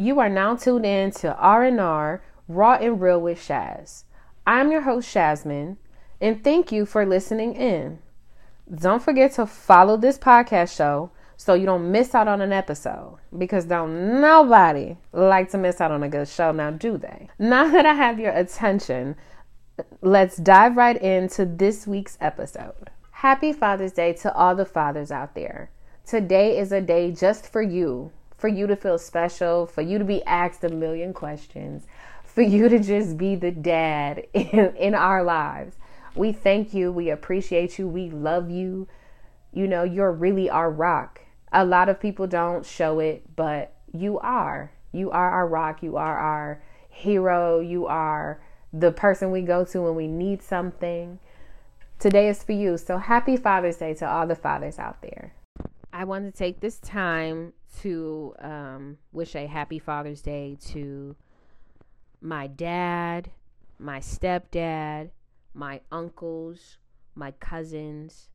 You are now tuned in to R&R Raw and Real with Shaz. I'm your host Shazmin, and thank you for listening in. Don't forget to follow this podcast show so you don't miss out on an episode because don't nobody like to miss out on a good show now do they now that i have your attention let's dive right into this week's episode happy father's day to all the fathers out there today is a day just for you for you to feel special for you to be asked a million questions for you to just be the dad in, in our lives we thank you we appreciate you we love you you know you're really our rock a lot of people don't show it, but you are. You are our rock. You are our hero. You are the person we go to when we need something. Today is for you. So happy Father's Day to all the fathers out there. I want to take this time to um, wish a happy Father's Day to my dad, my stepdad, my uncles, my cousins,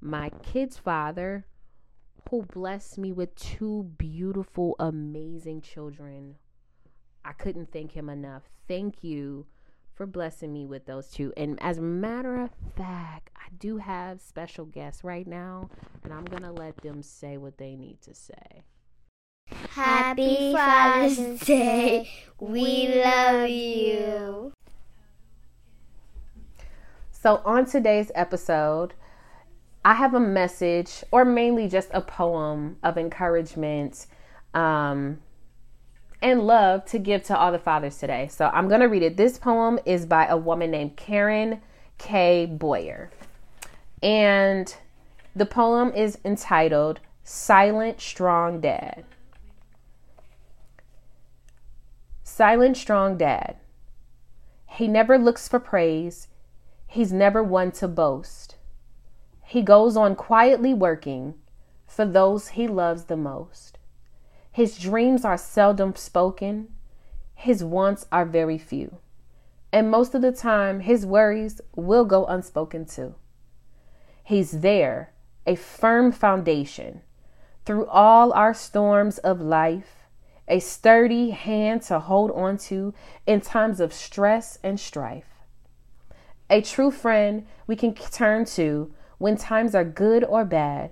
my kid's father, who blessed me with two beautiful, amazing children. I couldn't thank him enough. Thank you for blessing me with those two. And as a matter of fact, I do have special guests right now, and I'm going to let them say what they need to say. Happy Father's Day. We love you. So, on today's episode, I have a message, or mainly just a poem of encouragement um, and love to give to all the fathers today. So I'm going to read it. This poem is by a woman named Karen K. Boyer. And the poem is entitled Silent Strong Dad. Silent Strong Dad. He never looks for praise, he's never one to boast. He goes on quietly working for those he loves the most. His dreams are seldom spoken, his wants are very few. And most of the time, his worries will go unspoken too. He's there, a firm foundation. Through all our storms of life, a sturdy hand to hold on to in times of stress and strife. A true friend we can turn to when times are good or bad,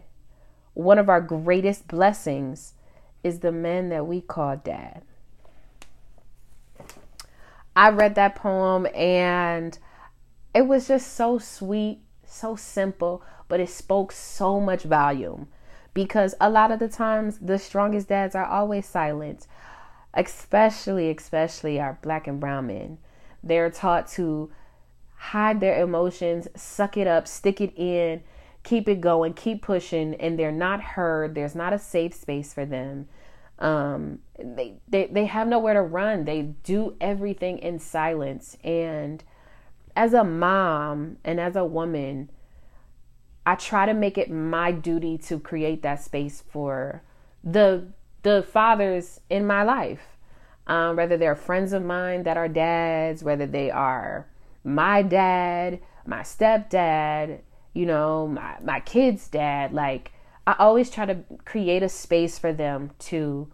one of our greatest blessings is the man that we call dad. I read that poem and it was just so sweet, so simple, but it spoke so much volume because a lot of the times the strongest dads are always silent, especially, especially our black and brown men. They're taught to hide their emotions, suck it up, stick it in, keep it going, keep pushing, and they're not heard. There's not a safe space for them. Um, they, they they have nowhere to run. They do everything in silence. And as a mom and as a woman, I try to make it my duty to create that space for the the fathers in my life. Um, whether they're friends of mine that are dads, whether they are my dad, my stepdad, you know, my, my kid's dad. Like, I always try to create a space for them to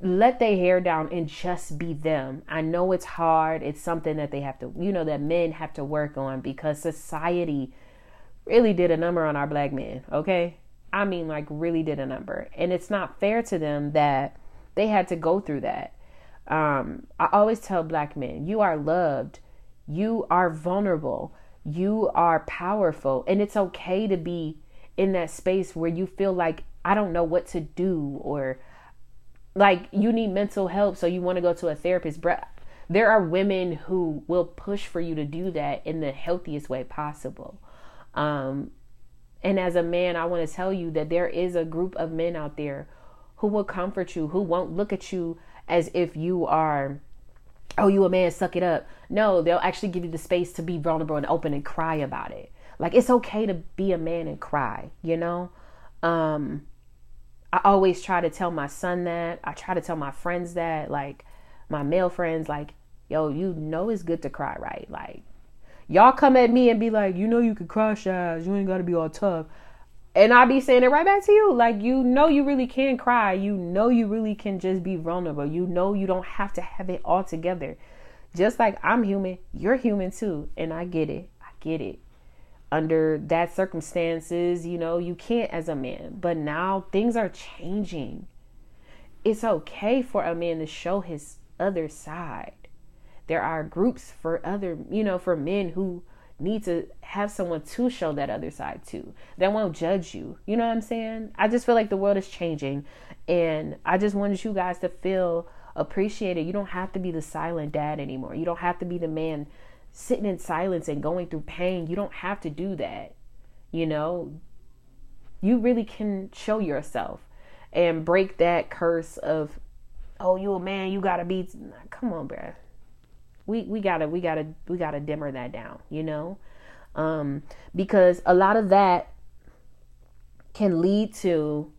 let their hair down and just be them. I know it's hard. It's something that they have to, you know, that men have to work on because society really did a number on our black men, okay? I mean, like, really did a number. And it's not fair to them that they had to go through that. Um, I always tell black men, you are loved you are vulnerable. You are powerful. And it's okay to be in that space where you feel like, I don't know what to do, or like you need mental help. So you want to go to a therapist. But There are women who will push for you to do that in the healthiest way possible. Um, and as a man, I want to tell you that there is a group of men out there who will comfort you, who won't look at you as if you are oh, you a man, suck it up. No, they'll actually give you the space to be vulnerable and open and cry about it. Like it's okay to be a man and cry, you know? Um I always try to tell my son that. I try to tell my friends that, like my male friends, like, yo, you know it's good to cry, right? Like, y'all come at me and be like, you know you can cry, Shaz. You ain't gotta be all tough. and I'll be saying it right back to you. Like, you know, you really can cry. You know, you really can just be vulnerable. You know, you don't have to have it all together. Just like I'm human, you're human too. And I get it. I get it. Under that circumstances, you know, you can't as a man. But now things are changing. It's okay for a man to show his other side. There are groups for other, you know, for men who need to have someone to show that other side to that won't judge you. You know what I'm saying? I just feel like the world is changing and I just wanted you guys to feel appreciated. You don't have to be the silent dad anymore. You don't have to be the man sitting in silence and going through pain. You don't have to do that. You know, you really can show yourself and break that curse of, oh, you a man, you gotta be. Come on, bruh we we gotta we gotta we gotta dimmer that down you know? Um because a lot of that can lead to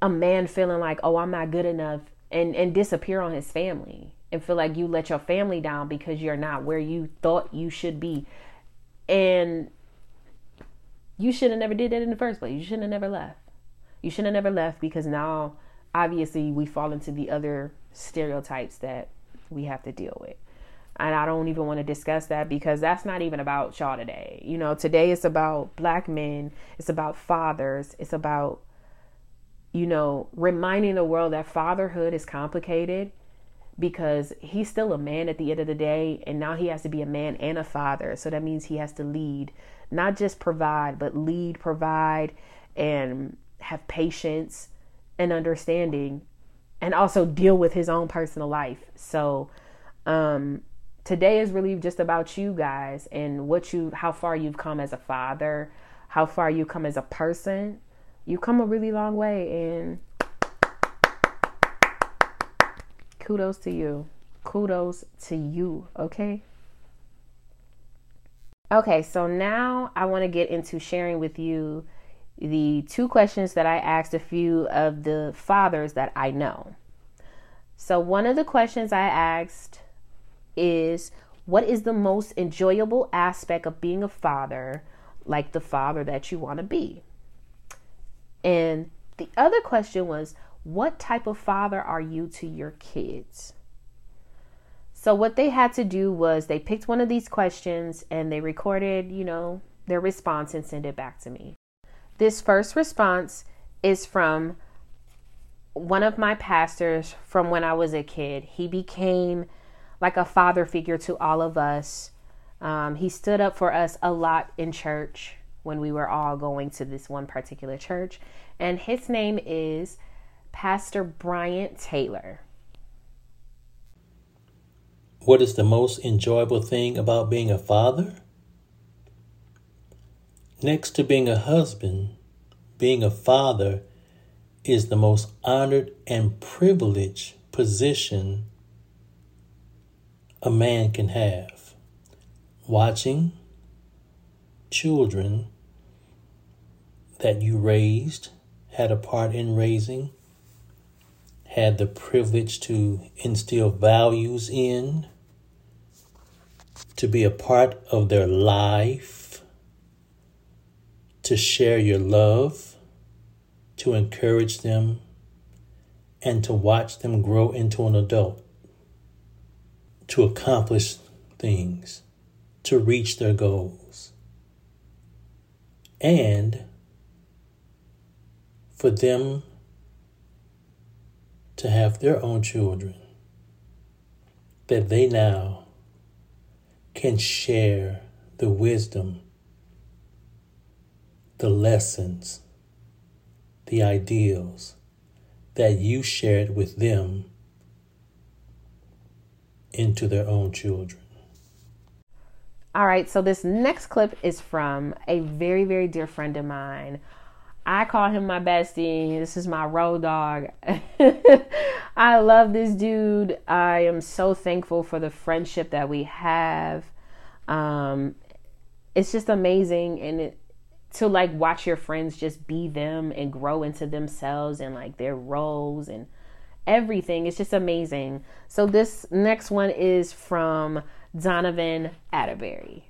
a man feeling like oh i'm not good enough and and disappear on his family and feel like you let your family down because you're not where you thought you should be. And you should have never did that in the first place. You shouldn't have never left. You should have never left because now obviously we fall into the other stereotypes that we have to deal with. And I don't even want to discuss that because that's not even about y'all today. You know, today it's about black men, it's about fathers, it's about, you know, reminding the world that fatherhood is complicated because he's still a man at the end of the day and now he has to be a man and a father so that means he has to lead not just provide but lead provide and have patience and understanding and also deal with his own personal life. So, um, today is really just about you guys and what you, how far you've come as a father, how far you come as a person. You come a really long way, and kudos to you. Kudos to you. Okay. Okay, so now I want to get into sharing with you the two questions that I asked a few of the fathers that I know. So, one of the questions I asked is What is the most enjoyable aspect of being a father, like the father that you want to be? And the other question was What type of father are you to your kids? So, what they had to do was they picked one of these questions and they recorded, you know, their response and sent it back to me. This first response is from one of my pastors from when I was a kid. He became like a father figure to all of us. Um, he stood up for us a lot in church when we were all going to this one particular church. And his name is Pastor Bryant Taylor. What is the most enjoyable thing about being a father? Next to being a husband, being a father is the most honored and privileged position a man can have. Watching children that you raised, had a part in raising, had the privilege to instill values in, to be a part of their life to share your love, to encourage them, and to watch them grow into an adult, to accomplish things, to reach their goals, and for them to have their own children that they now can share the wisdom the lessons, the ideals that you shared with them into their own children. All right, so this next clip is from a very, very dear friend of mine. I call him my bestie. This is my road dog. I love this dude. I am so thankful for the friendship that we have. Um, it's just amazing, and it to like watch your friends just be them and grow into themselves and like their roles and everything. It's just amazing. So this next one is from Donovan Atterberry.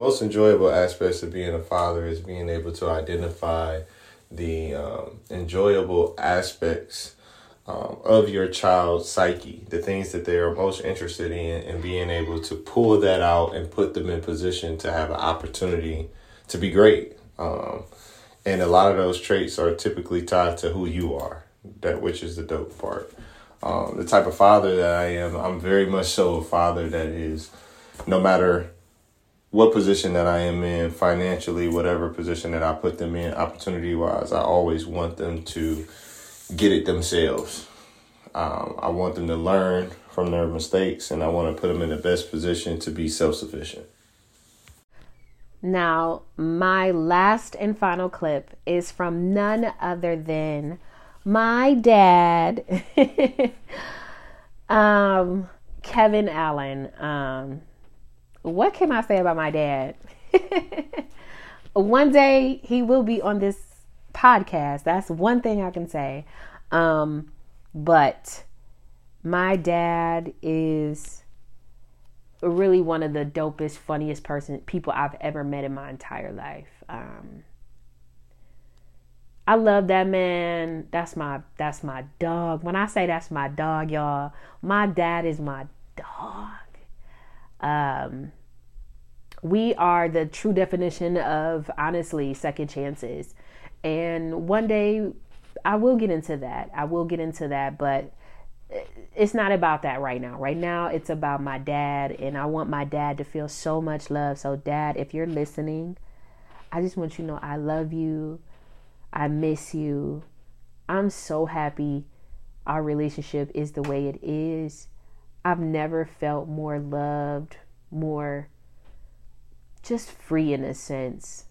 most enjoyable aspects of being a father is being able to identify the um, enjoyable aspects um, of your child's psyche, the things that they are most interested in, and being able to pull that out and put them in position to have an opportunity to be great. Um, and a lot of those traits are typically tied to who you are, that which is the dope part. Um, the type of father that I am, I'm very much so a father that is, no matter what position that I am in financially, whatever position that I put them in, opportunity wise, I always want them to get it themselves. Um, I want them to learn from their mistakes and I want to put them in the best position to be self sufficient. Now, my last and final clip is from none other than my dad, um, Kevin Allen. Um, what can I say about my dad? one day he will be on this podcast. That's one thing I can say. Um, but my dad is really one of the dopest, funniest person people I've ever met in my entire life. Um, I love that man. That's my that's my dog. When I say that's my dog, y'all, my dad is my dog. Um, we are the true definition of honestly second chances. And one day I will get into that. I will get into that, but it's not about that right now. Right now, it's about my dad, and I want my dad to feel so much love. So, dad, if you're listening, I just want you to know I love you. I miss you. I'm so happy our relationship is the way it is. I've never felt more loved, more just free in a sense.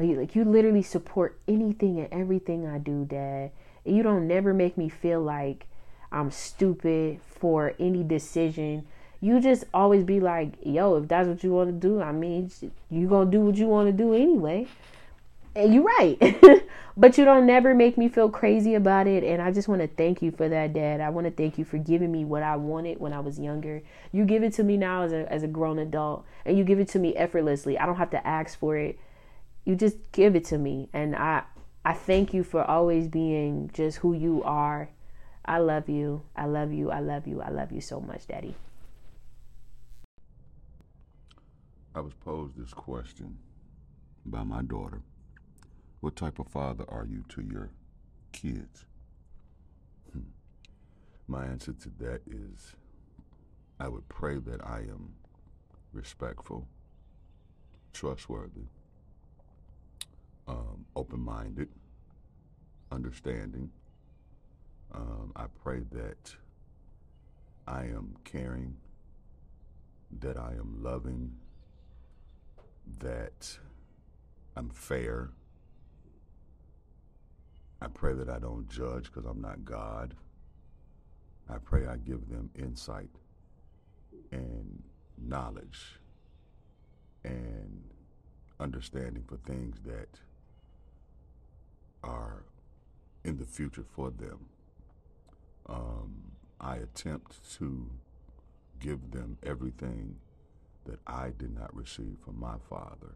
Like, like you literally support anything and everything I do, Dad. And you don't never make me feel like I'm stupid for any decision. You just always be like, yo, if that's what you want to do, I mean, you gonna do what you want to do anyway. And you're right. but you don't never make me feel crazy about it. And I just want to thank you for that, Dad. I want to thank you for giving me what I wanted when I was younger. You give it to me now as a as a grown adult, and you give it to me effortlessly. I don't have to ask for it. You just give it to me, and I I thank you for always being just who you are. I love you. I love you. I love you. I love you so much, Daddy. I was posed this question by my daughter. What type of father are you to your kids? Hmm. My answer to that is I would pray that I am respectful, trustworthy, open minded, understanding. Um, I pray that I am caring, that I am loving, that I'm fair I pray that I don't judge because I'm not God. I pray I give them insight and knowledge and understanding for things that are in the future for them. Um, I attempt to give them everything that I did not receive from my father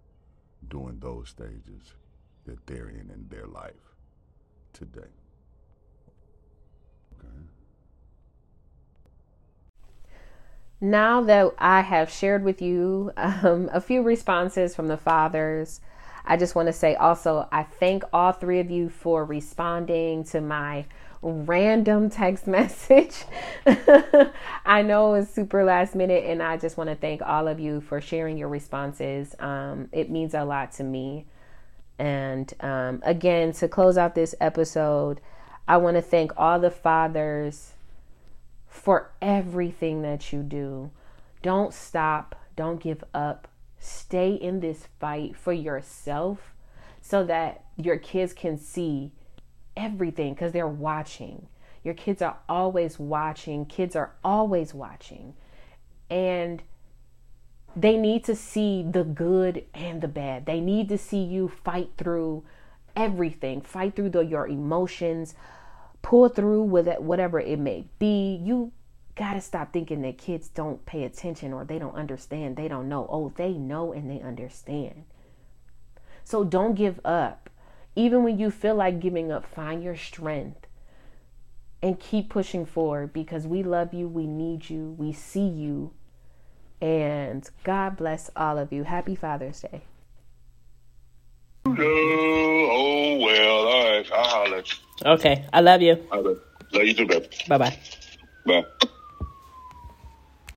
during those stages that they're in in their life today. Okay. Now that I have shared with you um, a few responses from the fathers, I just want to say also, I thank all three of you for responding to my random text message. I know it's super last minute, and I just want to thank all of you for sharing your responses. Um, it means a lot to me. And um, again, to close out this episode, I want to thank all the fathers for everything that you do. Don't stop, don't give up. Stay in this fight for yourself so that your kids can see everything because they're watching. Your kids are always watching, kids are always watching. And they need to see the good and the bad. They need to see you fight through everything, fight through the, your emotions, pull through with it, whatever it may be. You gotta stop thinking that kids don't pay attention or they don't understand, they don't know. Oh, they know and they understand. So don't give up. Even when you feel like giving up, find your strength and keep pushing forward because we love you, we need you, we see you. And God bless all of you. Happy Father's Day. Oh, oh well, all right. I'll holler. Okay. I love you. Holler. Love you too, baby. Bye bye. Bye.